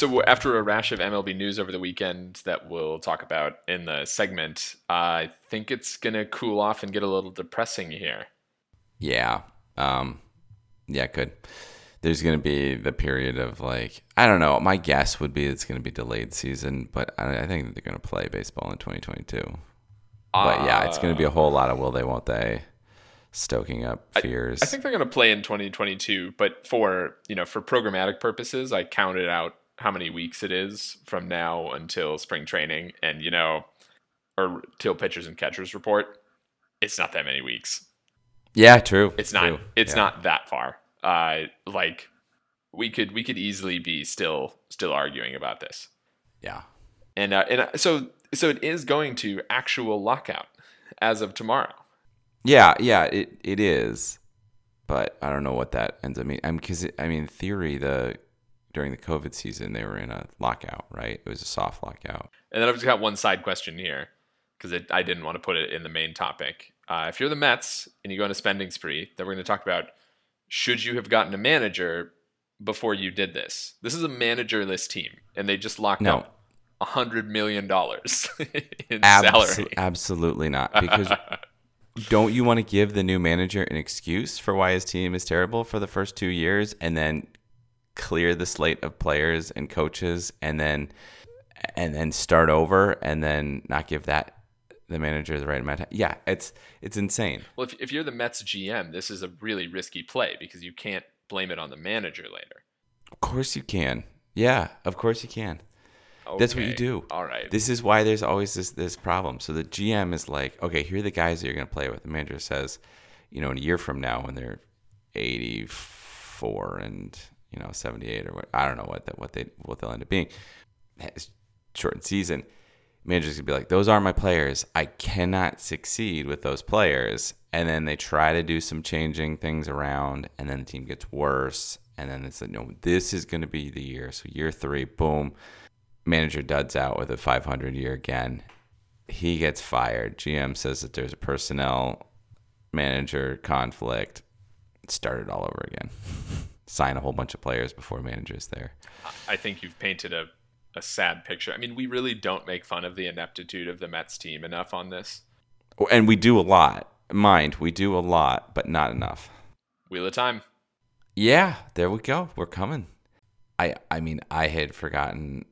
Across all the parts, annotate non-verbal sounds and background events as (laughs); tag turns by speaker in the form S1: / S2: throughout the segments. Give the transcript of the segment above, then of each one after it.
S1: So after a rash of MLB news over the weekend that we'll talk about in the segment, I think it's gonna cool off and get a little depressing here.
S2: Yeah. Um, yeah, good. There's going to be the period of like, I don't know. My guess would be it's going to be delayed season, but I, I think they're going to play baseball in 2022. But yeah, it's going to be a whole lot of will they, won't they, stoking up fears.
S1: I, I think they're going to play in 2022, but for you know for programmatic purposes, I counted out how many weeks it is from now until spring training, and you know, or till pitchers and catchers report. It's not that many weeks.
S2: yeah, true.
S1: It's not.
S2: true.
S1: It's
S2: Yeah.
S1: not that far. Uh, like we could we could easily be still still arguing about this,
S2: Yeah.
S1: and uh, and uh, so so it is going to actual lockout as of tomorrow.
S2: Yeah, yeah, it, it is, but I don't know what that ends up meaning. Mean, because I mean, in theory, the during the COVID season they were in a lockout, right? It was a soft lockout.
S1: And then I've just got one side question here because I didn't want to put it in the main topic. Uh, if you're the Mets and you go on a spending spree, then we're going to talk about should you have gotten a manager before you did this? This is a managerless team, and they just locked
S2: No.
S1: up a hundred million dollars (laughs) in salary.
S2: absolutely not, (laughs) because don't you want to give the new manager an excuse for why his team is terrible for the first two years, and then clear the slate of players and coaches, and then and then start over, and then not give that the manager the right amount of time? Yeah, it's it's insane.
S1: Well, if, if you're the Mets GM, this is a really risky play because you can't blame it on the manager later.
S2: Of course you can. Yeah, of course you can. That's what you do.
S1: All right.
S2: This is why there's always this this problem. So the GM is like, okay, here are the guys that you're going to play with. The manager says, you know, in a year from now when they're 84 and you know 78 or what, I don't know what that what they what they'll end up being. Shortened season. Managers gonna be like, those are my players. I cannot succeed with those players. And then they try to do some changing things around, and then the team gets worse. And then it's like, no, this is going to be the year. So year three, boom, manager duds out with a 500 year again. He gets fired. GM says that there's a personnel manager conflict. It all over again. (laughs) Sign a whole bunch of players before manager's there.
S1: I think you've painted a, a sad picture. I mean, we really don't make fun of the ineptitude of the Mets team enough on this.
S2: Oh, and we do a lot. Mind, we do a lot, but not enough.
S1: Wheel of Time.
S2: Yeah, there we go. We're coming. I I mean, I had forgotten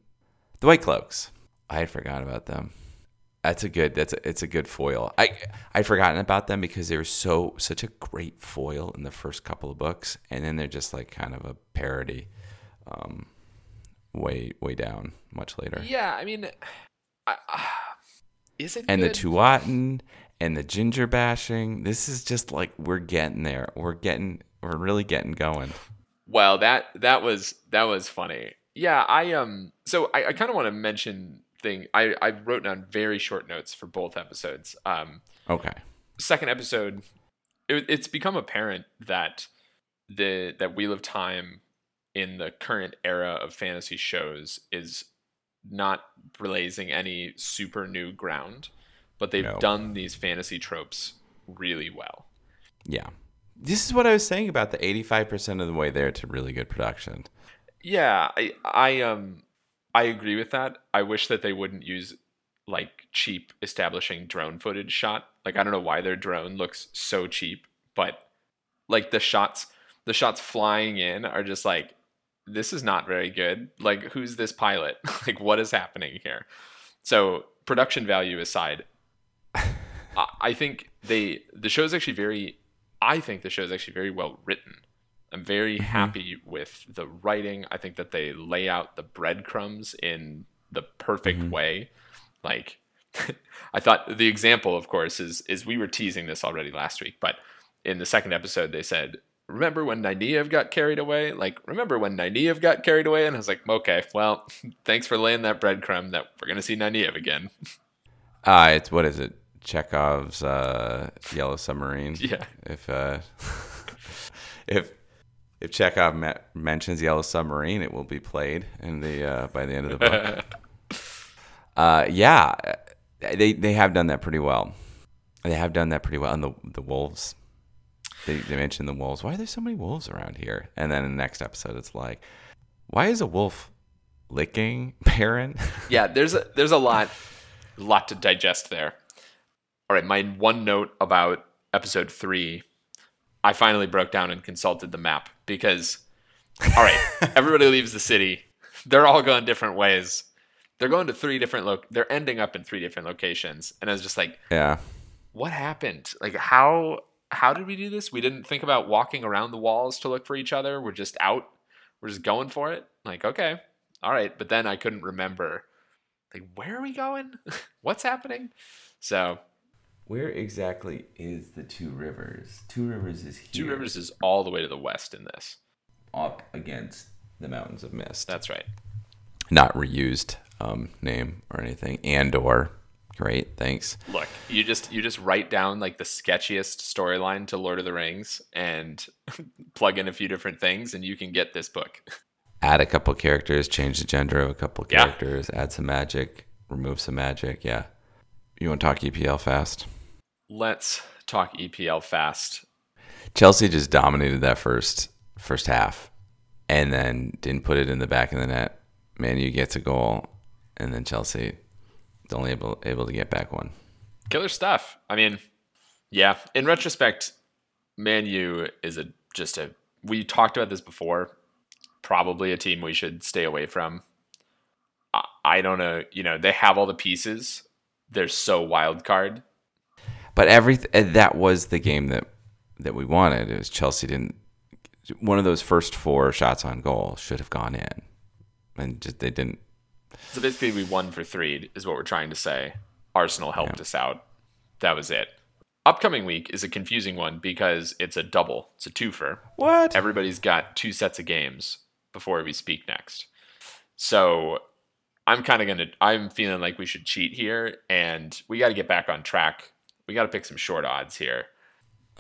S2: the White Cloaks. I had forgotten about them. That's a good. That's a, it's a good foil. I I'd forgotten about them because they were so such a great foil in the first couple of books, and then they're just like kind of a parody, um, way way down much later.
S1: Yeah, I mean, I, uh, is it
S2: and the
S1: good?
S2: Tuatha'an and the ginger bashing. This is just like we're getting there. We're getting. We're really getting going.
S1: Well, that that was that was funny. Yeah, I um. So I, I kind of want to mention thing. I I wrote down very short notes for both episodes. Um,
S2: Okay.
S1: second episode, it, it's become apparent that the that Wheel of Time in the current era of fantasy shows is not blazing any super new ground, but they've
S2: No.
S1: done these fantasy tropes really well.
S2: Yeah. This is what I was saying about the 85% of the way there to really good production.
S1: Yeah, I I um I agree with that. I wish that they wouldn't use like cheap establishing drone footage shot. Like I don't know why their drone looks so cheap, but like the shots the shots flying in are just like this is not very good. Like who's this pilot? (laughs) like what is happening here? So, production value aside, (laughs) I, think they the show is actually very I think the show is actually very well written. I'm very happy with the writing. I think that they lay out the breadcrumbs in the perfect way. Like (laughs) I thought the example, of course, is is we were teasing this already last week, but in the second episode they said, "Remember when Nynaeve got carried away? Like, remember when Nynaeve got carried away?" And I was like, "Okay, well, (laughs) thanks for laying that breadcrumb that we're gonna see Nynaeve again."
S2: Uh, (laughs) it's what is it? Chekhov's uh, Yellow Submarine.
S1: Yeah.
S2: If uh, if if Chekhov me- mentions Yellow Submarine, it will be played in the uh, by the end of the book. (laughs) uh, yeah, they they have done that pretty well. They have done that pretty well. And the the wolves, they they mentioned the wolves. Why are there so many wolves around here? And then in the next episode, it's like, why is a wolf licking (laughs) Perrin?
S1: yeah, there's a there's a lot a lot to digest there. All right, my one note about episode three, I finally broke down and consulted the map because, all right, (laughs) everybody leaves the city. They're all going different ways. They're going to three different lo- They're ending up in three different locations, and I was just like,
S2: yeah,
S1: what happened? Like how how did we do this? We didn't think about walking around the walls to look for each other. We're just out. We're just going for it. Like okay, all right. But then I couldn't remember. Like where are we going? (laughs) What's happening? So
S2: Where exactly is the Two Rivers? Two Rivers is here.
S1: Two Rivers is all the way to the west in this.
S2: up against the Mountains of Mist.
S1: That's right.
S2: not reused um, name or anything. Andor, great, thanks.
S1: Look, you just you just write down like the sketchiest storyline to Lord of the Rings and (laughs) plug in a few different things, and you can get this book.
S2: Add a couple characters, change the gender of a couple
S1: Yeah.
S2: characters, add some magic, remove some magic. Yeah. You want to talk EPL fast?
S1: Let's talk EPL fast.
S2: Chelsea just dominated that first first half, and then didn't put it in the back of the net. Man, you gets a goal, and then Chelsea is only able able to get back one.
S1: Killer stuff. I mean, yeah. In retrospect, Man U is a just a. We talked about this before. Probably a team we should stay away from. I, I don't know. You know, they have all the pieces. They're so wild card.
S2: But every eh, that was the game that that we wanted. It was Chelsea didn't. One of those first four shots on goal should have gone in, and just they didn't.
S1: So basically, we won for three, is what we're trying to say. Arsenal helped us out. That was it. Upcoming week is a confusing one because it's a double. It's a twofer.
S2: What?
S1: Everybody's got two sets of games before we speak next. So I'm kind of going to, I'm feeling like we should cheat here and we got to get back on track. We got to pick some short odds here.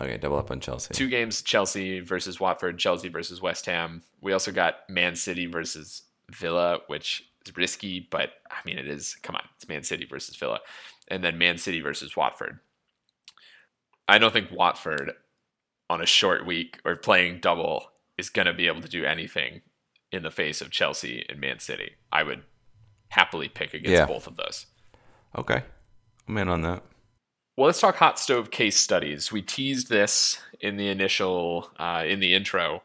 S2: okay, double up on Chelsea.
S1: Two games Chelsea versus Watford, Chelsea versus West Ham. We also got Man City versus Villa, which is risky, but I mean, it is, come on, it's Man City versus Villa. And then Man City versus Watford. I don't think Watford on a short week or playing double is going to be able to do anything in the face of Chelsea and Man City. I would happily pick against
S2: Yeah.
S1: both of those.
S2: Okay, I'm in on that.
S1: Well, let's talk hot stove case studies. We teased this in the initial, uh, in the intro,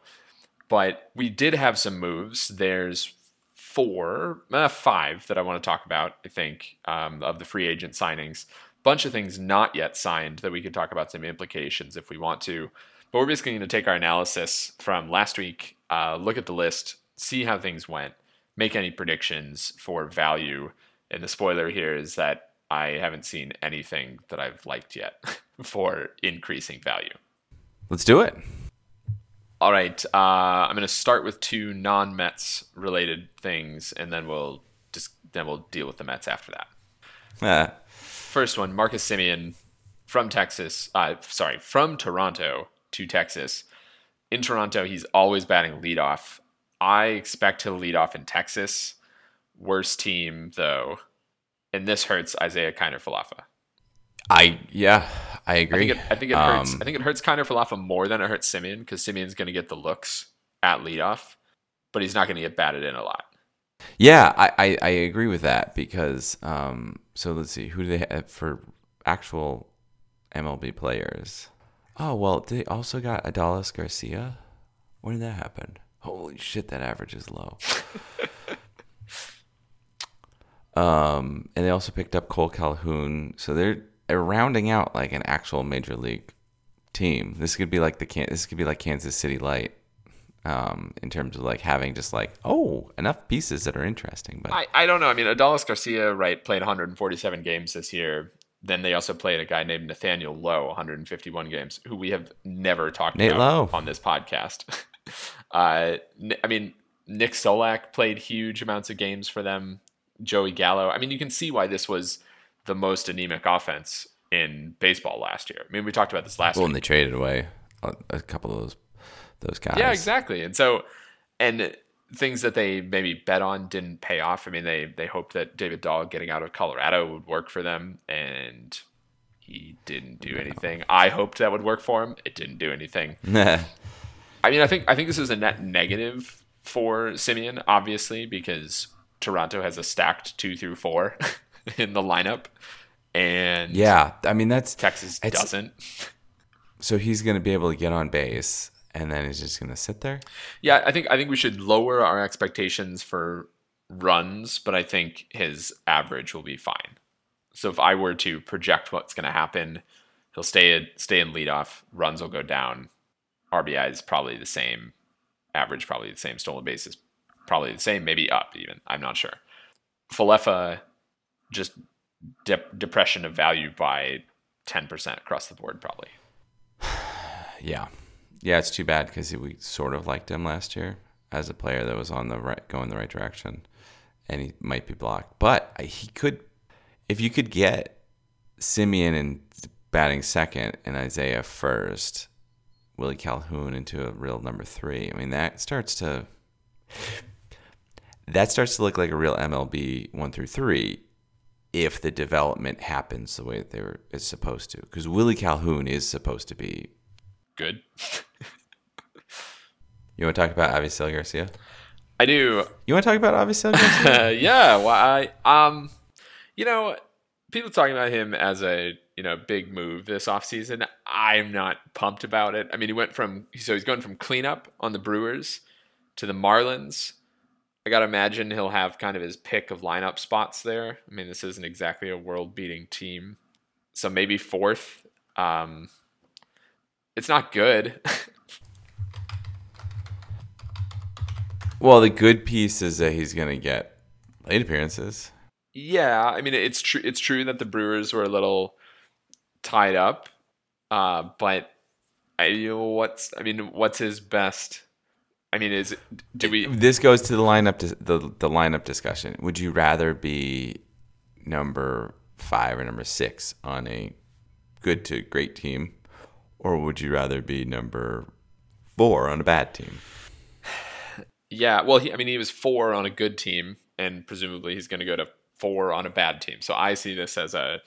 S1: but we did have some moves. There's four, uh, five that I want to talk about. I think um, of the free agent signings. Bunch of things not yet signed that we could talk about some implications if we want to. But we're basically going to take our analysis from last week, uh, look at the list, see how things went, make any predictions for value. And the spoiler here is that I haven't seen anything that I've liked yet (laughs) for increasing value.
S2: Let's do it.
S1: All right, uh, I'm going to start with two non-Mets related things, and then we'll just then we'll deal with the Mets after that.
S2: Ah,
S1: First one, Marcus Semien from Texas. Uh, sorry, from Toronto to Texas. In Toronto, he's always batting leadoff. I expect to lead off in Texas. Worst team though, and this hurts Isaiah Kiner Falefa.
S2: I yeah, I
S1: I
S2: agree.
S1: think it, I think it hurts.
S2: Um,
S1: I think it hurts Kiner Falafa more than it hurts Semien because Semien's going to get the looks at leadoff, but he's not going to get batted in a lot.
S2: Yeah, I, I, I agree with that because um so let's see who do they have for actual MLB players. Oh well, they also got Adolis Garcia. When did that happen? Holy shit, that average is low. (laughs) um, and they also picked up Kole Calhoun, so they're they're rounding out like an actual major league team. This could be like the Can- this could be like Kansas City Light. um, in terms of like having just like oh enough pieces that are interesting. But
S1: I, I don't know. I mean, Adolis Garcia, right, played 147 games this year. Then they also played a guy named Nathaniel Lowe, 151 games, who we have never talked
S2: Nate
S1: about
S2: Lowe.
S1: on this podcast. (laughs) uh, I mean, Nick Solak played huge amounts of games for them. Joey Gallo. I mean, you can see why this was the most anemic offense in baseball last year. I mean, we talked about this last
S2: well,
S1: week.
S2: and they traded away a, a couple of those those guys.
S1: Yeah, exactly. And so, and things that they maybe bet on didn't pay off. I mean, they they hoped that David Dahl getting out of Colorado would work for them, and he didn't do anything. I hoped that would work for him. It didn't do anything. (laughs) I mean, I think I think this is a net negative for Semien, obviously, because Toronto has a stacked two through four (laughs) in the lineup, and
S2: yeah. I mean that's
S1: Texas doesn't.
S2: so he's gonna be able to get on base, and then he's just gonna sit there.
S1: Yeah, I think I think we should lower our expectations for runs, but I think his average will be fine. So if I were to project what's going to happen, he'll stay stay in leadoff. Runs will go down. RBI is probably the same. Average probably the same. Stolen bases probably the same. Maybe up even. I'm not sure. Falefa just dep depression of value by 10% across the board probably. (sighs)
S2: Yeah, yeah. It's too bad because we sort of liked him last year as a player that was on the right, going the right direction, and he might be blocked. But he could, if you could get Semien and batting second and Isaiah first, Willie Calhoun into a real number three. I mean, that starts to that starts to look like a real MLB one through three if the development happens the way that they were it's supposed to. Because Willie Calhoun is supposed to be
S1: Good. (laughs)
S2: You want to talk about Avisail Garcia?
S1: I do.
S2: You want to talk about Avisail Garcia? (laughs)
S1: Yeah, why? Um, you know, people talking about him as a you know big move this offseason. I'm not pumped about it. I mean, he went from so he's going from cleanup on the Brewers to the Marlins. I gotta imagine he'll have kind of his pick of lineup spots there. I mean, this isn't exactly a world-beating team, so maybe fourth. Um, it's not good.
S2: well, the good piece is that he's going to get late appearances.
S1: Yeah, I mean it's true. It's true that the Brewers were a little tied up, uh, but I you know what's I mean what's his best? I mean, is do we?
S2: This goes to the lineup the the lineup discussion. Would you rather be number five or number six on a good to great team, or would you rather be number four on a bad team?
S1: Yeah, well, he, I mean, he was four on a good team, and presumably he's going to go to four on a bad team. So I see this as a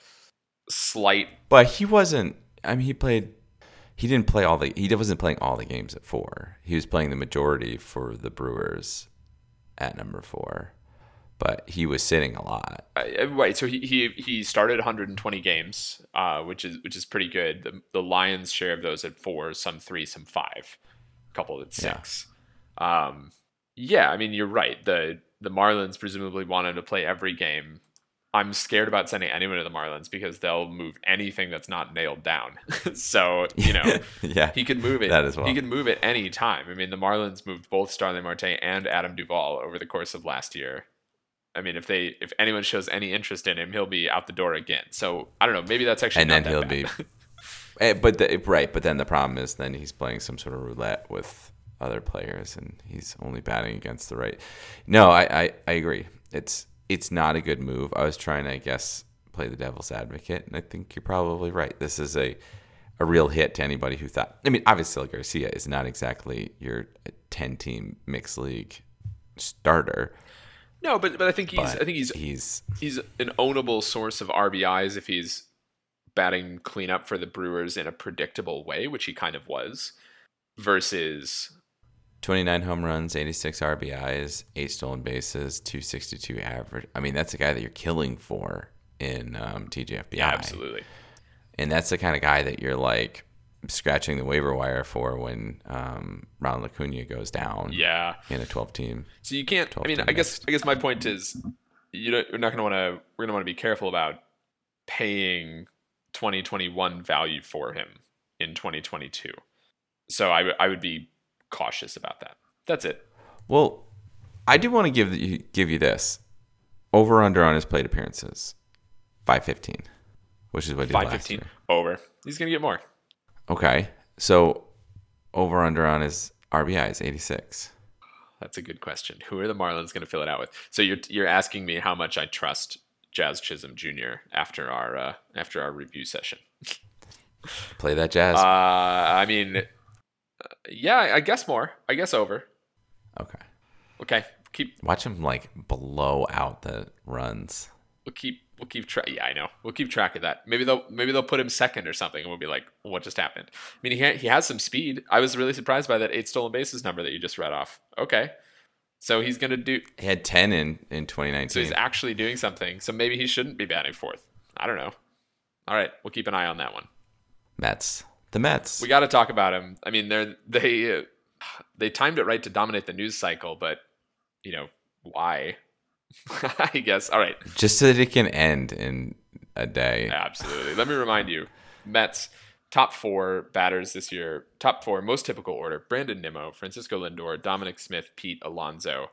S1: slight.
S2: But he wasn't. I mean, he played. He didn't play all the. He wasn't playing all the games at four. He was playing the majority for the Brewers at number four, but he was sitting a lot.
S1: Uh, right, so he, he he started 120 games, uh, which is which is pretty good. The, the Lions' share of those at four, some three, some five, a couple at
S2: Yeah.
S1: six. Um, yeah, I mean you're right. The the Marlins presumably wanted to play every game. I'm scared about sending anyone to the Marlins because they'll move anything that's not nailed down. (laughs) so you know (laughs)
S2: yeah,
S1: he could move it.
S2: That as well.
S1: He could move it any time. I mean, the Marlins moved both Starling Marte and Adam Duvall over the course of last year. I mean, if they if anyone shows any interest in him, he'll be out the door again. So I don't know. Maybe that's actually
S2: and then he'll
S1: that
S2: be. (laughs) Eh, but the, right, but then the problem is then he's playing some sort of roulette with other players, and he's only batting against the right. No, I, I, I agree. It's it's not a good move. I was trying to, I guess, play the devil's advocate, and I think you're probably right. This is a a real hit to anybody who thought. I mean, obviously Garcia is not exactly your ten team mixed league starter.
S1: no, but but I think he's I think he's
S2: he's
S1: he's an ownable source of RBIs if he's batting cleanup for the Brewers in a predictable way, which he kind of was, versus
S2: 29 home runs, 86 RBIs, eight stolen bases, 262 average. I mean, that's a guy that you're killing for in um, TGFBI.
S1: yeah, absolutely.
S2: And that's the kind of guy that you're like scratching the waiver wire for when um, Ronald Acuna goes down
S1: Yeah.
S2: in a 12 team.
S1: So you can't. I mean, I guess. I guess my point is, you know, we're not going to want to. We're going to want to be careful about paying 2021 value for him in 2022. So I would- I would be cautious about that. That's it.
S2: Well, I do want to give you give you this over under on his plate appearances, five fifteen, which is what he did
S1: Five
S2: last
S1: fifteen
S2: year.
S1: over. He's gonna get more.
S2: Okay, so over under on his RBI is eighty six.
S1: That's a good question. Who are the Marlins going to fill it out with? So you're you're asking me how much I trust Jazz Chisholm Jr. after our uh, after our review session.
S2: Play that jazz.
S1: Uh, I mean, yeah, I guess more. I guess over.
S2: okay,
S1: Okay, keep
S2: watch him like blow out the runs.
S1: we'll keep we'll keep track. Yeah, I know. We'll keep track of that. Maybe they'll maybe they'll put him second or something, and we'll be like, what just happened? I mean, he ha- he has some speed. I was really surprised by that eight stolen bases number that you just read off. Okay, so he's gonna do.
S2: He had ten in in 2019.
S1: So he's actually doing something. So maybe he shouldn't be batting fourth. I don't know. All right, we'll keep an eye on that one.
S2: Mets. The Mets.
S1: We got to talk about him. I mean, they're they uh, (sighs) they timed it right to dominate the news cycle, but you know why? (laughs) I guess. All right,
S2: Just so that it can end in a day.
S1: absolutely. Let me remind you, Mets top four batters this year. Top four most typical order: Brandon Nimmo, Francisco Lindor, Dominic Smith, Pete Alonso.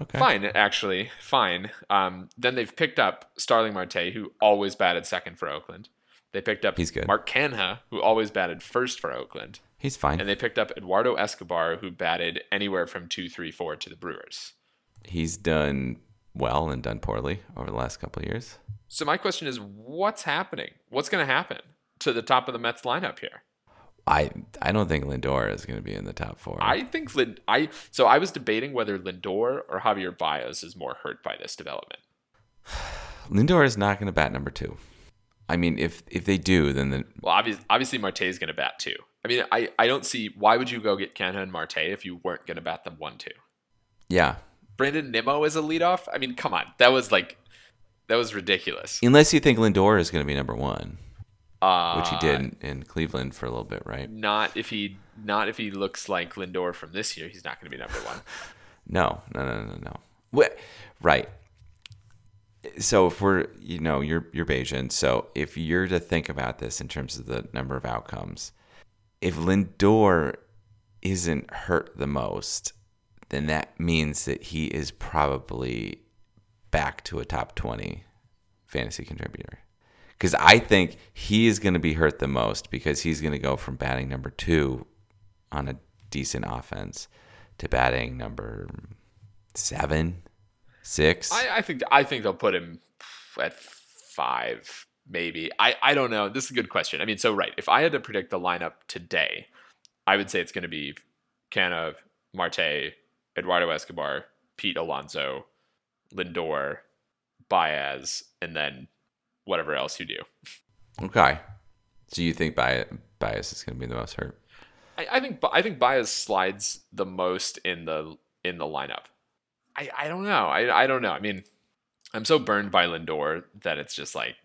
S2: Okay.
S1: Fine, actually, fine. Um, then they've picked up Starling Marte, who always batted second for Oakland. They picked up
S2: He's good.
S1: Mark Canha, who always batted first for Oakland.
S2: He's fine.
S1: And they picked up Eduardo Escobar, who batted anywhere from two, three, four to the Brewers.
S2: He's done well and done poorly over the last couple of years.
S1: So my question is, what's happening? What's going to happen to the top of the Mets lineup here?
S2: I I don't think Lindor is going to be in the top four.
S1: I think Lind- I so I was debating whether Lindor or Javier Baez is more hurt by this development. (sighs)
S2: Lindor is not going to bat number two. I mean, if if they do, then the,
S1: Well, obviously, obviously Marte is going to bat two. I mean, I, I don't see why would you go get Canha and Marte if you weren't going to bat them one two.
S2: yeah,
S1: Brandon Nimmo as a leadoff. I mean, come on, that was like that was ridiculous.
S2: unless you think Lindor is going to be number one,
S1: Uh,
S2: which he did in, in Cleveland for a little bit, right?
S1: Not if he not if he looks like Lindor from this year. He's not going to be number one. (laughs)
S2: No, no, no, no, no. What? Right. So if we're, you know, you're you're Bayesian. So if you're to think about this in terms of the number of outcomes, if Lindor isn't hurt the most, then that means that he is probably back to a top twenty fantasy contributor. Because I think he is going to be hurt the most because he's going to go from batting number two on a decent offense to batting number seven, six.
S1: I, I think I think they'll put him at five, maybe. I, I don't know. This is a good question. I mean, so right, if I had to predict the lineup today, I would say it's going to be Canha, Marte, Eduardo Escobar, Pete Alonso, Lindor, Baez, and then whatever else you do.
S2: okay. So you think Baez, Baez is going to be the most hurt?
S1: I, I think I think Baez slides the most in the in the lineup. I, I don't know. I, I don't know. I mean, I'm so burned by Lindor that it's just like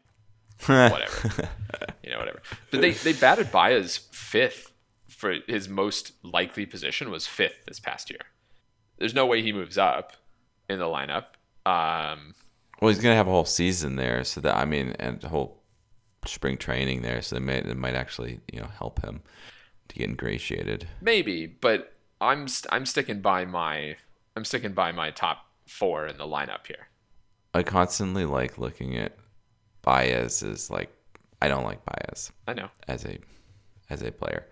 S1: whatever. (laughs) you know, whatever. But they, they batted Baez fifth for his most likely position was fifth this past year. There's no way he moves up in the lineup. Um,
S2: Well, he's going to have a whole season there, so that I mean, and a whole spring training there, so it might it might actually you know help him to get ingratiated.
S1: maybe, but I'm st- I'm sticking by my I'm sticking by my top four in the lineup here.
S2: I constantly like looking at Baez as like I don't like Baez
S1: I know.
S2: as a as a player,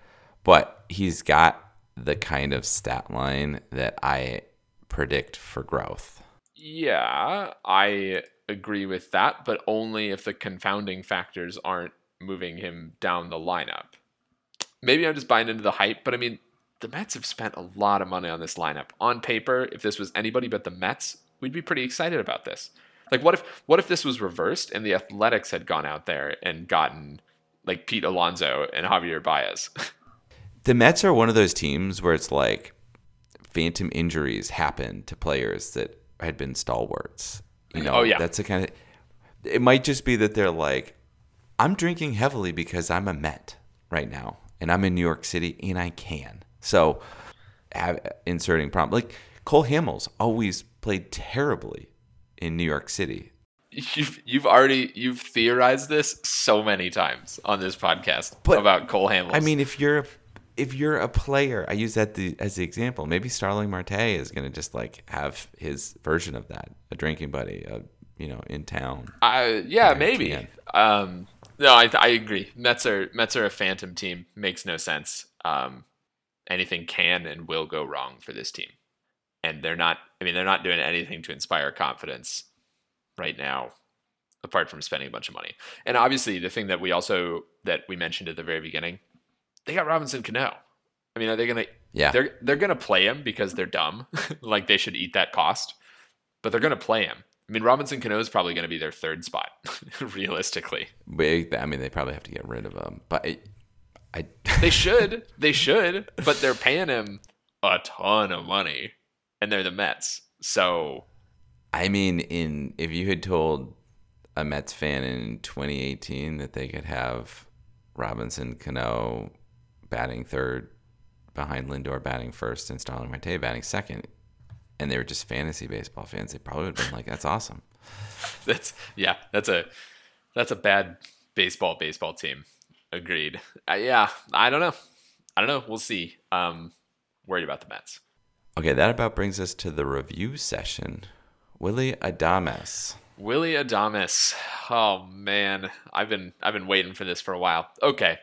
S2: but he's got the kind of stat line that I predict for growth.
S1: Yeah, I agree with that, but only if the confounding factors aren't moving him down the lineup. Maybe I'm just buying into the hype, but I mean, the Mets have spent a lot of money on this lineup. On paper, if this was anybody but the Mets, we'd be pretty excited about this. Like what if what if this was reversed and the Athletics had gone out there and gotten like Pete Alonso and Javier Baez? (laughs)
S2: The Mets are one of those teams where it's like phantom injuries happen to players that had been stalwarts. You know,
S1: Oh, yeah.
S2: that's the kind of. It might just be that they're like, I'm drinking heavily because I'm a Met right now, and I'm in New York City, and I can. So, have, inserting prompt like Cole Hamels always played terribly in New York City.
S1: you've you've already you've theorized this so many times on this podcast
S2: But,
S1: about Cole Hamels.
S2: I mean, if you're if you're a player, I use that the, as the example. Maybe Starling Marte is going to just like have his version of that, a drinking buddy, uh, you know, in town.
S1: Uh, yeah, maybe. Um, no, I, I agree. Mets are Mets are a phantom team. Makes no sense. Um, anything can and will go wrong for this team, and they're not. I mean, they're not doing anything to inspire confidence right now, apart from spending a bunch of money. And obviously, the thing that we also that we mentioned at the very beginning they got Robinson Cano. I mean, are they gonna?
S2: Yeah,
S1: they're they're gonna play him because they're dumb. (laughs) like they should eat that cost, but they're gonna play him. I mean, Robinson Cano is probably going to be their third spot, (laughs) realistically.
S2: I mean, they probably have to get rid of him, but I, I (laughs)
S1: they should, they should, but they're paying him a ton of money, and they're the Mets. So,
S2: I mean, in if you had told a Mets fan in 2018 that they could have Robinson Cano batting third behind Lindor batting first and Starling Marte batting second, and they were just fantasy baseball fans, they probably would have been like, "That's awesome." (laughs)
S1: That's yeah, that's a that's a bad baseball baseball team. Agreed. Uh, yeah, I don't know. I don't know. We'll see. Um, worried about the Mets.
S2: Okay, that about brings us to the review session. Willy Adames.
S1: Willy Adames. Oh man, I've been I've been waiting for this for a while. Okay,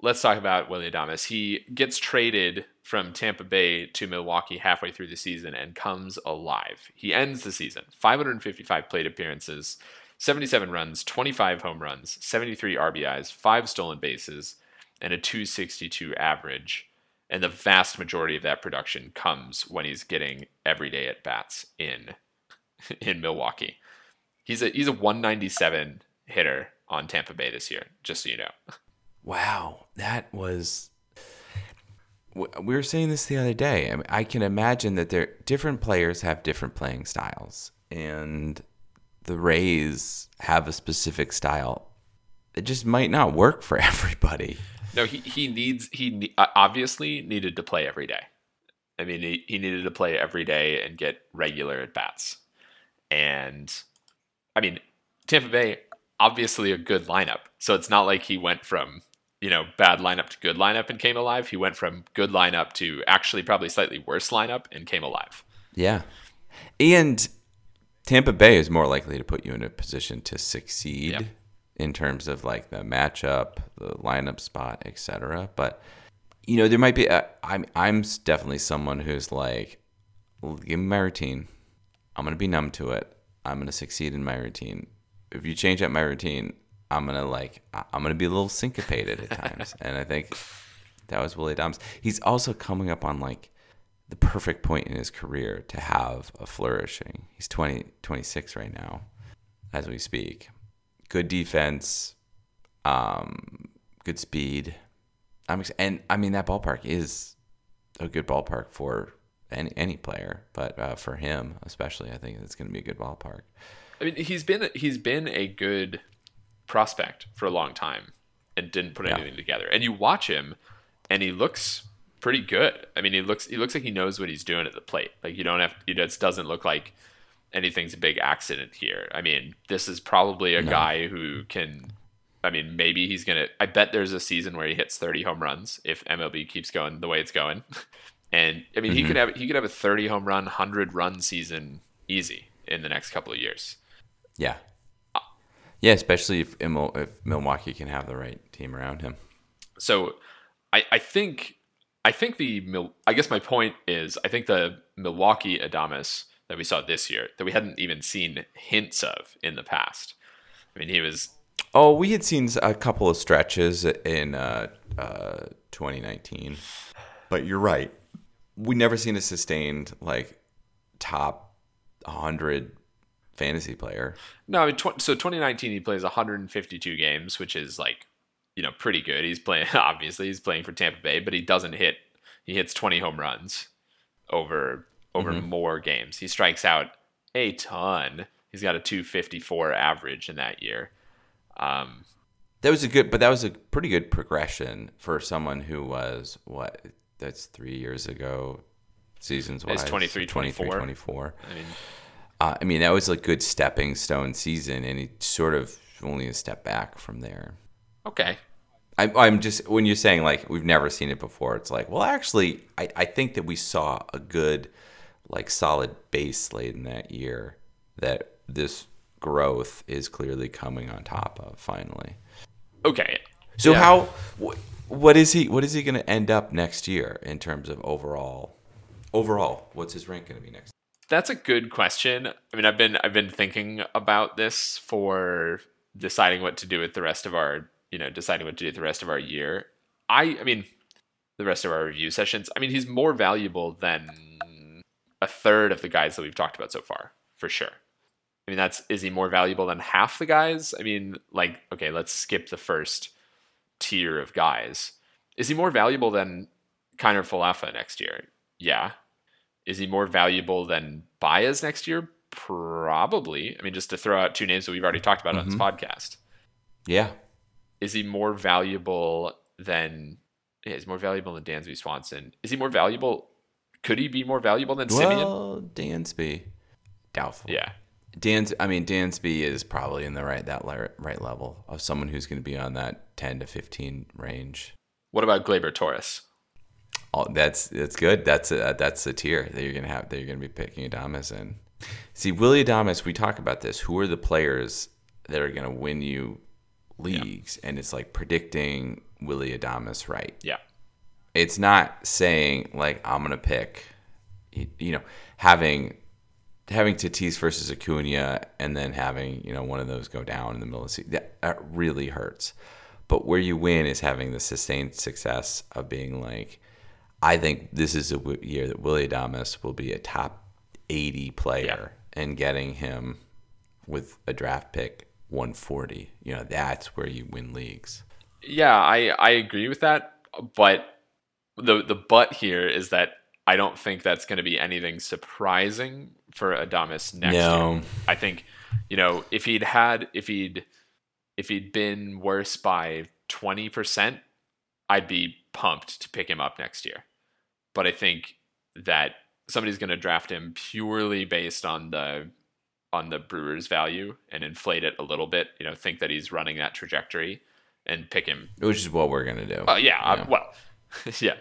S1: let's talk about Willy Adames. He gets traded from Tampa Bay to Milwaukee halfway through the season and comes alive. He ends the season 555 plate appearances, 77 runs, 25 home runs, 73 RBIs, 5 stolen bases, and a 262 average. And the vast majority of that production comes when he's getting everyday at bats in (laughs) in Milwaukee. He's a he's a 197 hitter on Tampa Bay this year, just so you know.
S2: Wow, that was. We were saying this the other day. I, mean, I can imagine that there different players have different playing styles, and the Rays have a specific style. It just might not work for (laughs) everybody.
S1: No, he, he needs he obviously needed to play every day. I mean, he, he needed to play every day and get regular at bats. And I mean, Tampa Bay obviously a good lineup. So it's not like he went from you know, bad lineup to good lineup and came alive. He went from good lineup to actually probably slightly worse lineup and came alive.
S2: Yeah. And Tampa Bay is more likely to put you in a position to succeed yep. in terms of like the matchup, the lineup spot, etc. But you know, there might be. A, I'm I'm definitely someone who's like, give me my routine. I'm gonna be numb to it. I'm gonna succeed in my routine. If you change up my routine, I'm gonna like I'm gonna be a little syncopated at times, (laughs) and I think that was Willy Adames. He's also coming up on like the perfect point in his career to have a flourishing. He's 20, 26 right now, as we speak. Good defense, um, good speed. I'm ex- and I mean that ballpark is a good ballpark for any any player, but uh, for him especially, I think it's going to be a good ballpark.
S1: I mean, he's been he's been a good prospect for a long time and didn't put anything yeah. together. And you watch him, and he looks pretty good. I mean, he looks he looks like he knows what he's doing at the plate. Like you don't have it just doesn't look like anything's a big accident here. I mean, this is probably a no. guy who can. I mean, maybe he's gonna. I bet there's a season where he hits 30 home runs if MLB keeps going the way it's going. (laughs) And I mean, mm-hmm. he could have he could have a 30 home run, 100 run season easy in the next couple of years.
S2: Yeah, yeah, especially if, if Milwaukee can have the right team around him.
S1: So, I I think I think the I guess my point is I think the Milwaukee Adames that we saw this year that we hadn't even seen hints of in the past. I mean, he was.
S2: Oh, we had seen a couple of stretches in uh, uh, 2019, but you're right. We never seen a sustained like top 100 fantasy player.
S1: No, I mean, tw- so 2019 he plays 152 games, which is like, you know, pretty good. He's playing (laughs) obviously he's playing for Tampa Bay, but he doesn't hit. He hits 20 home runs over over mm-hmm. more games. He strikes out a ton. He's got a 254 average in that year. Um,
S2: that was a good, but that was a pretty good progression for someone who was what? That's three years ago, seasons wise.
S1: 23, 24.
S2: 24. I mean, uh, I mean, that was a good stepping stone season, and he sort of only a step back from there.
S1: Okay.
S2: I, I'm just when you're saying like we've never seen it before. It's like, well, actually, I, I think that we saw a good, like, solid base laid in that year that this growth is clearly coming on top of finally.
S1: Okay.
S2: So
S1: Yeah.
S2: how wh- what is he what is he going to end up next year in terms of overall overall what's his rank going to be next?
S1: That's a good question. I mean, I've been I've been thinking about this for deciding what to do with the rest of our, you know, deciding what to do the rest of our year. I I mean, the rest of our review sessions. I mean, he's more valuable than a third of the guys that we've talked about so far, for sure. I mean, that's is he more valuable than half the guys? I mean, like, okay, let's skip the first tier of guys. Is he more valuable than Kiner Falefa next year? Yeah. Is he more valuable than Baez next year? Probably. I mean, just to throw out two names that we've already talked about on this mm-hmm. podcast.
S2: Yeah.
S1: Is he more valuable than? Yeah, he's more valuable than Dansby Swanson. Is he more valuable? Could he be more valuable than Semien?
S2: Well, Dansby doubtful.
S1: Yeah.
S2: Dan's I mean Dansby is probably in the right that le- right level of someone who's going to be on that 10 to 15 range.
S1: What about Gleyber Torres?
S2: Oh, that's that's good. That's a that's a tier that you're gonna have that you're gonna be picking Adames in. See, Willy Adames, we talk about this. Who are the players that are gonna win you leagues? And it's like predicting Willy Adames right.
S1: Yeah.
S2: It's not saying like I'm gonna pick, you, know, having having Tatis versus Acuna and then having you know one of those go down in the middle of the season. That, that really hurts. But where you win is having the sustained success of being like, I think this is a w- year that Willy Adames will be a top 80 player and getting him with a draft pick 140. You know, that's where you win leagues.
S1: Yeah, I I agree with that, but the the but here is that I don't think that's going to be anything surprising for Adames next
S2: No.
S1: year. I think, you know, if he'd had if he'd if he'd been worse by 20%, I'd be pumped to pick him up next year. But I think that somebody's going to draft him purely based on the on the Brewers value and inflate it a little bit, you know, think that he's running that trajectory and pick him
S2: Which is what we're going to do.
S1: uh, yeah, I- well, (laughs) yeah.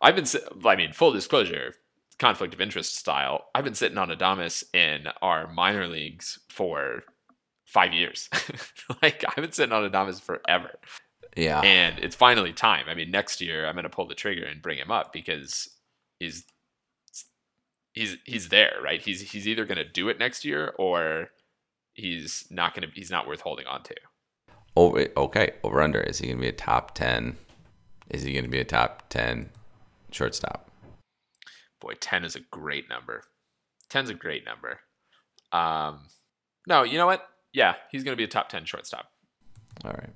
S1: I've been, I mean, full disclosure, conflict of interest style. I've been sitting on Adames in our minor leagues for five years. (laughs) like I've been sitting on Adames forever,
S2: yeah.
S1: and it's finally time. I mean, next year I'm going to pull the trigger and bring him up because he's he's he's there, right? He's he's either going to do it next year or he's not going to. He's not worth holding on to.
S2: Over, okay, over under. Is he going to be a top 10? Is he going to be a top 10 shortstop?
S1: boy 10 is a great number 10's a great number um no you know what yeah he's going to be a top 10 shortstop
S2: All right.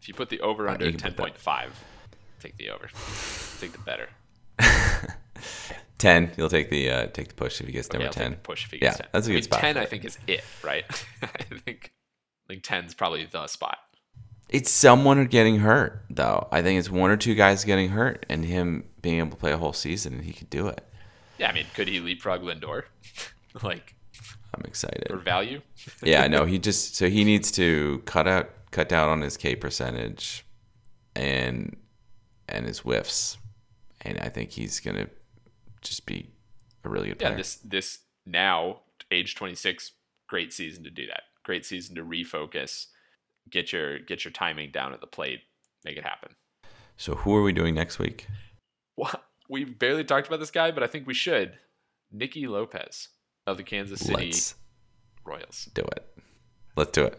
S1: if you put the over under
S2: can put
S1: 10.5 take the over take the better (laughs)
S2: 10, you'll take the uh, take the push if he gets number
S1: I'll take
S2: 10.
S1: the push if he
S2: Yeah,
S1: gets 10
S2: that's a
S1: I
S2: good
S1: mean,
S2: spot
S1: 10 i think is it right (laughs) i think i think 10's probably the spot
S2: It's someone getting hurt, though. I think it's one or two guys getting hurt and him being able to play a whole season and he could do it.
S1: yeah i mean could he leapfrog lindor (laughs) like
S2: I'm excited.
S1: for value
S2: yeah, no, (laughs) he just so he needs to cut out cut down on his K percentage and and his whiffs. And I think he's gonna just be a really good player.
S1: yeah this this now age 26 great season to do that great season to refocus get your get your timing down at the plate make it happen
S2: so who are we doing next week?
S1: Well, we barely talked about this guy, but I think we should. Nicky Lopez of the Kansas City
S2: Let's
S1: Royals.
S2: do it. Let's do it.